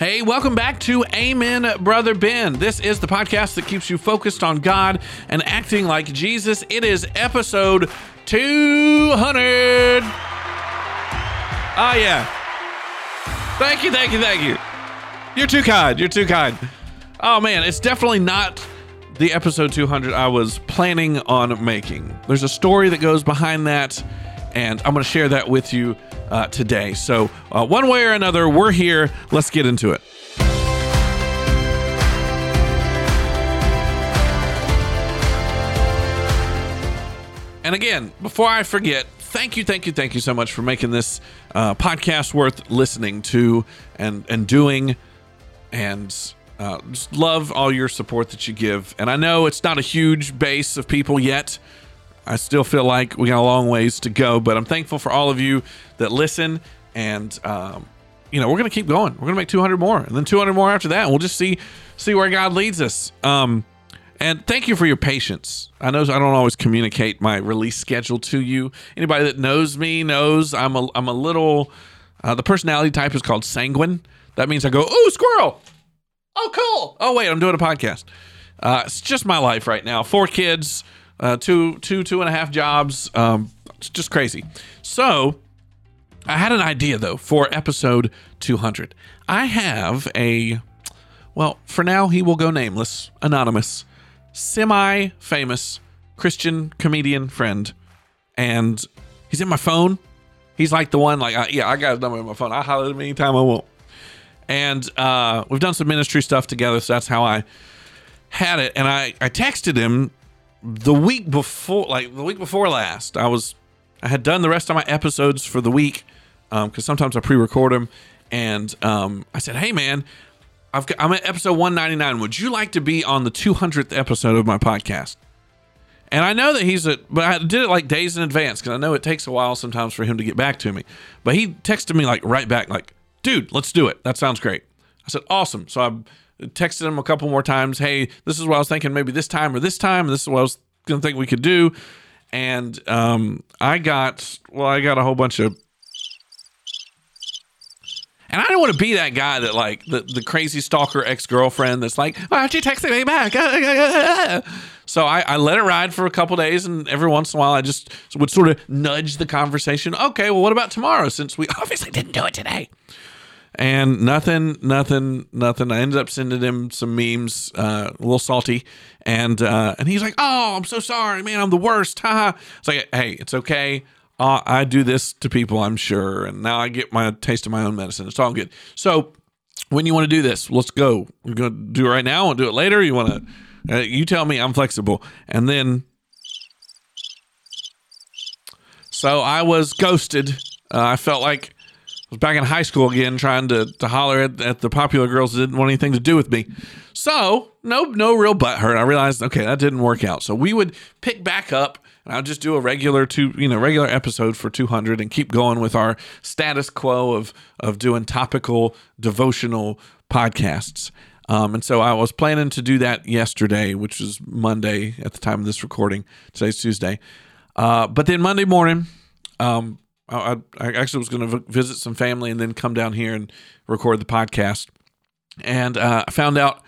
Hey, welcome back to Amen, Brother Ben. This is the podcast that keeps you focused on God and acting like Jesus. It is episode 200. Oh, ah, yeah. Thank you, thank you, thank you. You're too kind. You're too kind. Oh, man, it's definitely not the episode 200 I was planning on making. There's a story that goes behind that, and I'm going to share that with you uh, today. So, uh, one way or another, we're here. Let's get into it. And again, before I forget, thank you, thank you, thank you so much for making this uh, podcast worth listening to and and doing, and uh, just love all your support that you give. And I know it's not a huge base of people yet. I still feel like we got a long ways to go, but I'm thankful for all of you that listen. And um, you know, we're gonna keep going. We're gonna make 200 more, and then 200 more after that. We'll just see see where God leads us. Um, and thank you for your patience. I know I don't always communicate my release schedule to you. Anybody that knows me knows I'm a I'm a little. Uh, the personality type is called sanguine. That means I go, oh, squirrel! Oh, cool! Oh, wait, I'm doing a podcast." Uh, it's just my life right now. Four kids, uh, two two two and a half jobs. Um, it's just crazy. So I had an idea though for episode 200. I have a well, for now he will go nameless, anonymous semi famous Christian comedian friend, and he's in my phone. He's like the one, like, yeah, I got his number in my phone. I holler at him anytime I want. And uh, we've done some ministry stuff together, so that's how I had it. And I, I texted him the week before, like the week before last. I was, I had done the rest of my episodes for the week because um, sometimes I pre-record them. And um, I said, "Hey, man, I've got, I'm at episode 199. Would you like to be on the 200th episode of my podcast? And I know that he's a, but I did it like days in advance because I know it takes a while sometimes for him to get back to me. But he texted me like right back, like, dude, let's do it. That sounds great. I said, awesome. So I texted him a couple more times. Hey, this is what I was thinking maybe this time or this time. This is what I was going to think we could do. And um, I got, well, I got a whole bunch of and I don't want to be that guy that like the, the crazy stalker ex girlfriend that's like, why aren't you texting me back? So I, I let it ride for a couple days, and every once in a while I just would sort of nudge the conversation. Okay, well, what about tomorrow? Since we obviously didn't do it today. And nothing, nothing, nothing. I ended up sending him some memes, uh, a little salty, and uh, and he's like, "Oh, I'm so sorry, man. I'm the worst." Ha! It's like, hey, it's okay uh, I do this to people, I'm sure, and now I get my taste of my own medicine. It's all good. So, when you want to do this, let's go. We're to do it right now. and do it later. You want to? Uh, you tell me. I'm flexible. And then, so I was ghosted. Uh, I felt like was back in high school again, trying to to holler at, at the popular girls that didn't want anything to do with me. So, no, no real butt hurt. I realized, okay, that didn't work out. So we would pick back up and I'll just do a regular two, you know, regular episode for 200 and keep going with our status quo of of doing topical devotional podcasts. Um, and so I was planning to do that yesterday, which was Monday at the time of this recording. Today's Tuesday. Uh, but then Monday morning, um, I, I, actually was going to visit some family and then come down here and record the podcast. And uh, I found out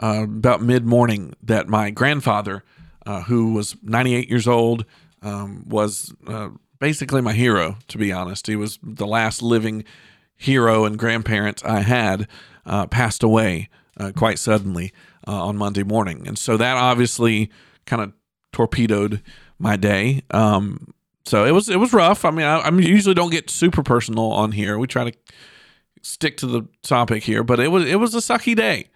uh, about mid morning that my grandfather uh, who was 98 years old, um, was uh, basically my hero, to be honest. He was the last living hero and grandparent I had, uh, passed away uh, quite suddenly on Monday morning. And so that obviously kind of torpedoed my day. Um, so it was it was rough. I mean, I, I usually don't get super personal on here. We try to stick to the topic here, but it was it was a sucky day.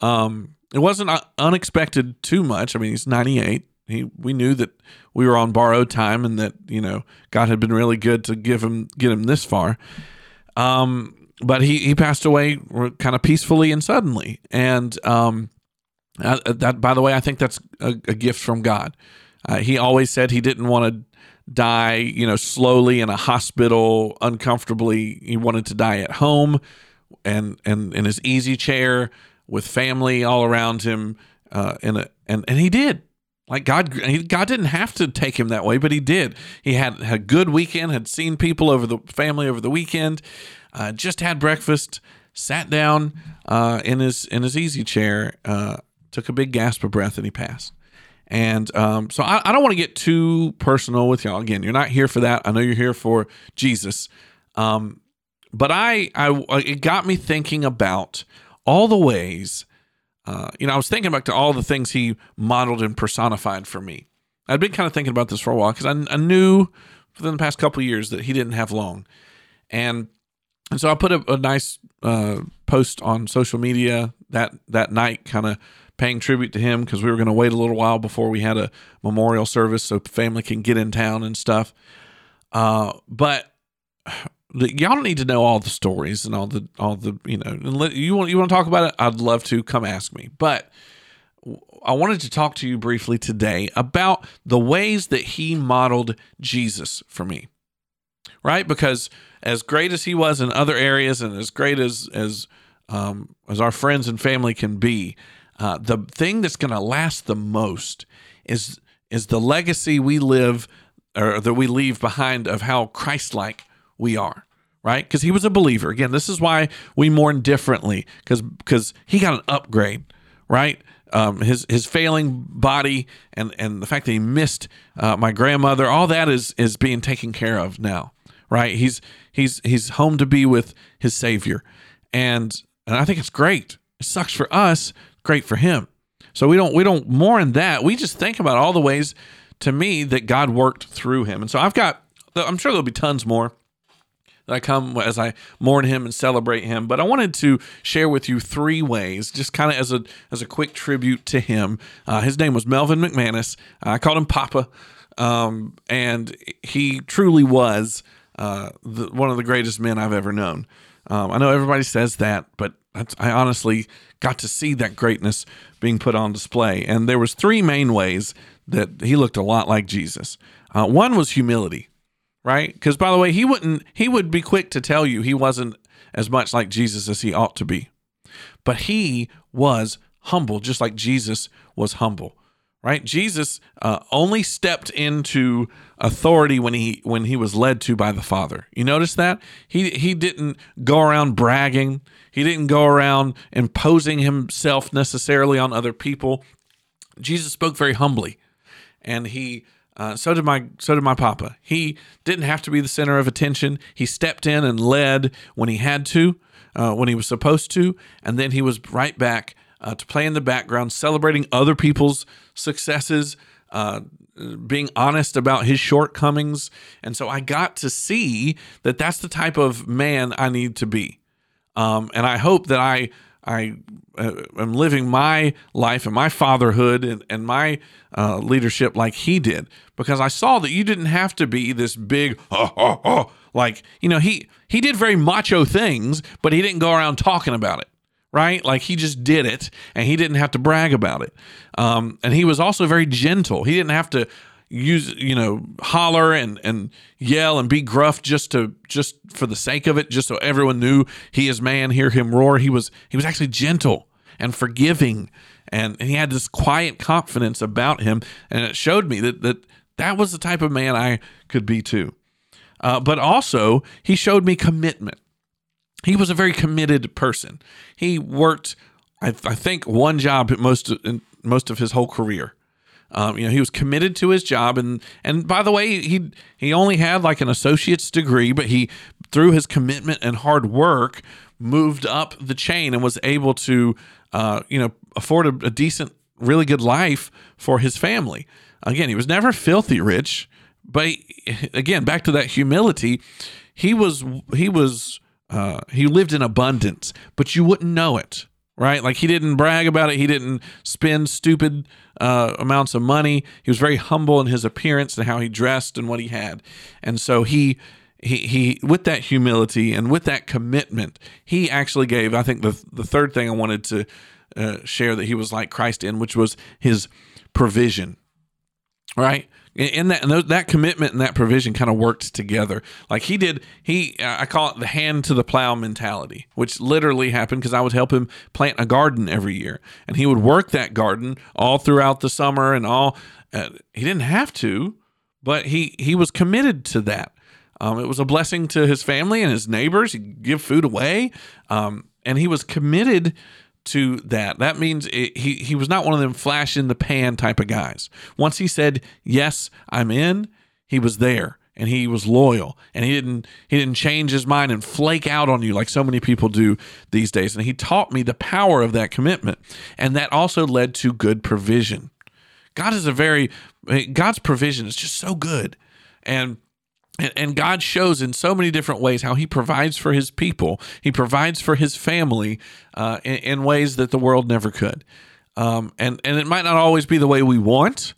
Um, it wasn't unexpected too much. I mean, he's 98. He we knew that we were on borrowed time and that you know God had been really good to give him get him this far. Um, but he he passed away kind of peacefully and suddenly. And um, uh, that by the way, I think that's a, a gift from God. Uh, he always said he didn't want to die, you know, slowly in a hospital, uncomfortably. He wanted to die at home and and in his easy chair with family all around him, uh, in a, and and he did. Like God, God didn't have to take him that way, but He did. He had, had a good weekend, had seen people over the family over the weekend, uh, just had breakfast, sat down uh, in his in his easy chair, uh, took a big gasp of breath, and he passed. And um, so I, I don't want to get too personal with y'all. Again, you're not here for that. I know you're here for Jesus. Um, but I, I, it got me thinking about all the ways. Uh, you know, I was thinking back to all the things he modeled and personified for me. I'd been kind of thinking about this for a while because I, I knew within the past couple years that he didn't have long, and and so I put a, a nice uh, post on social media that that night, kind of paying tribute to him because we were going to wait a little while before we had a memorial service so family can get in town and stuff. Uh, but y'all don't need to know all the stories and all the all the you know. You want you want to talk about it? I'd love to. Come ask me. But I wanted to talk to you briefly today about the ways that he modeled Jesus for me. Right? Because as great as he was in other areas and as great as as um, as our friends and family can be, uh, the thing that's going to last the most is is the legacy we live or that we leave behind of how Christ-like we are right? Because he was a believer. Again, this is why we mourn differently because because he got an upgrade, right? Um, his his failing body and and the fact that he missed uh, my grandmother, all that is is being taken care of now, right? He's he's he's home to be with his Savior, and and I think it's great. It sucks for us, great for him. So we don't we don't mourn that. We just think about all the ways to me that God worked through him. And so I've got I'm sure there'll be tons more that I come as I mourn him and celebrate him. But I wanted to share with you three ways, just kind of as a as a quick tribute to him. Uh, his name was Melvin McManus. I called him Papa, um, and he truly was uh, the, one of the greatest men I've ever known. Um, I know everybody says that, but I honestly got to see that greatness being put on display. And there was three main ways that he looked a lot like Jesus. Uh, one was humility right? Because by the way, he wouldn't he would be quick to tell you he wasn't as much like Jesus as he ought to be. But he was humble, just like Jesus was humble. Right? Jesus uh, only stepped into authority when he when he was led to by the Father. You notice that he he didn't go around bragging. He didn't go around imposing himself necessarily on other people. Jesus spoke very humbly, and he uh, so did my so did my papa. He didn't have to be the center of attention. He stepped in and led when he had to, uh, when he was supposed to, and then he was right back uh, to play in the background, celebrating other people's successes, uh, being honest about his shortcomings. And so I got to see that that's the type of man I need to be. Um, and I hope that I I uh, am living my life and my fatherhood and, and my uh, leadership like he did because I saw that you didn't have to be this big, like, you know, he, he did very macho things, but he didn't go around talking about it, right? Like he just did it and he didn't have to brag about it. Um, and he was also very gentle. He didn't have to use you know holler and and yell and be gruff just to just for the sake of it just so everyone knew he is man hear him roar he was he was actually gentle and forgiving and, and he had this quiet confidence about him and it showed me that that that was the type of man I could be too uh, but also he showed me commitment he was a very committed person he worked I, I think one job most most of his whole career um, you know, he was committed to his job, and and by the way, he he only had like an associate's degree, but he through his commitment and hard work moved up the chain and was able to, uh, you know, afford a, a decent, really good life for his family. Again, he was never filthy rich, but he, again, back to that humility, he was he was uh, he lived in abundance, but you wouldn't know it right? Like he didn't brag about it. He didn't spend stupid uh, amounts of money. He was very humble in his appearance and how he dressed and what he had. And so he he he with that humility and with that commitment, he actually gave. I think the the third thing I wanted to uh, share that he was like Christ in, which was his provision. Right in that and that commitment and that provision kind of worked together. Like he did he i call it the hand to the plow mentality which literally happened because i would help him plant a garden every year. And he would work that garden all throughout the summer and all uh, he didn't have to but he he was committed to that. Um, it was a blessing to his family and his neighbors. He'd give food away um, and he was committed to that. That means it, he he was not one of them flash in the pan type of guys. Once he said yes, I'm in, he was there and he was loyal and he didn't he didn't change his mind and flake out on you like so many people do these days and he taught me the power of that commitment and that also led to good provision god is a very god's provision is just so good and and, God shows in so many different ways how He provides for His people. He provides for His family uh, in, in, ways that the world never could. Um, and and it might not always be the way we want,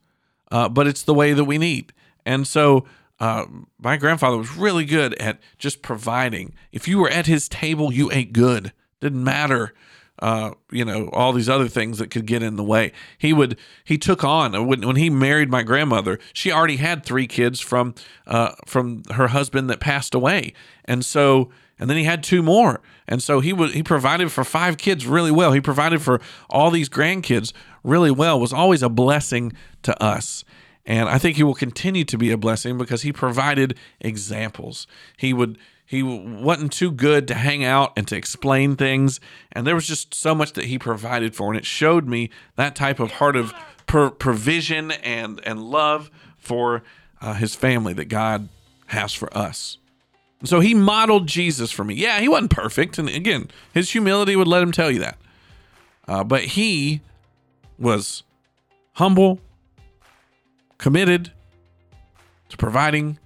uh, but it's the way that we need. And so uh, my grandfather was really good at just providing. If you were at his table, you ate good. Didn't matter, uh, you know, all these other things that could get in the way. He would he took on when when he married my grandmother. She already had three kids from uh, from her husband that passed away, and so and then he had two more, and so he was he provided for five kids really well. He provided for all these grandkids really well. Was always a blessing to us. And I think he will continue to be a blessing because he provided examples. He would he wasn't too good to hang out and to explain things, and there was just so much that he provided for, and it showed me that type of heart of per- provision and and love for uh, his family that God has for us. So he modeled Jesus for me. Yeah, he wasn't perfect, and again, his humility would let him tell you that. Uh, but he was humble, committed to providing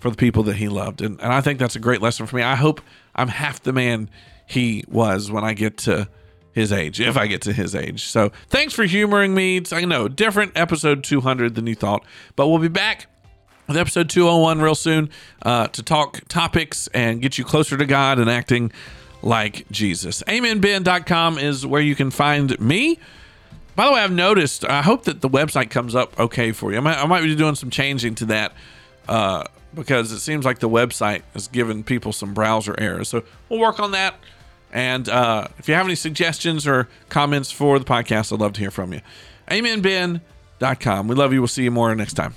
for the people that he loved. And, and I think that's a great lesson for me. I hope I'm half the man he was when I get to his age, if I get to his age. So thanks for humoring me. It's, I know, different episode 200 than you thought, but we'll be back with episode 201 real soon uh, to talk topics and get you closer to God and acting like Jesus. AmenBen.com is where you can find me. By the way, I've noticed. I hope that the website comes up okay for you. I might, I might be doing some changing to that uh, because it seems like the website is giving people some browser errors. So we'll work on that. And uh, if you have any suggestions or comments for the podcast, I'd love to hear from you. AmenBen.com. We love you. We'll see you more next time.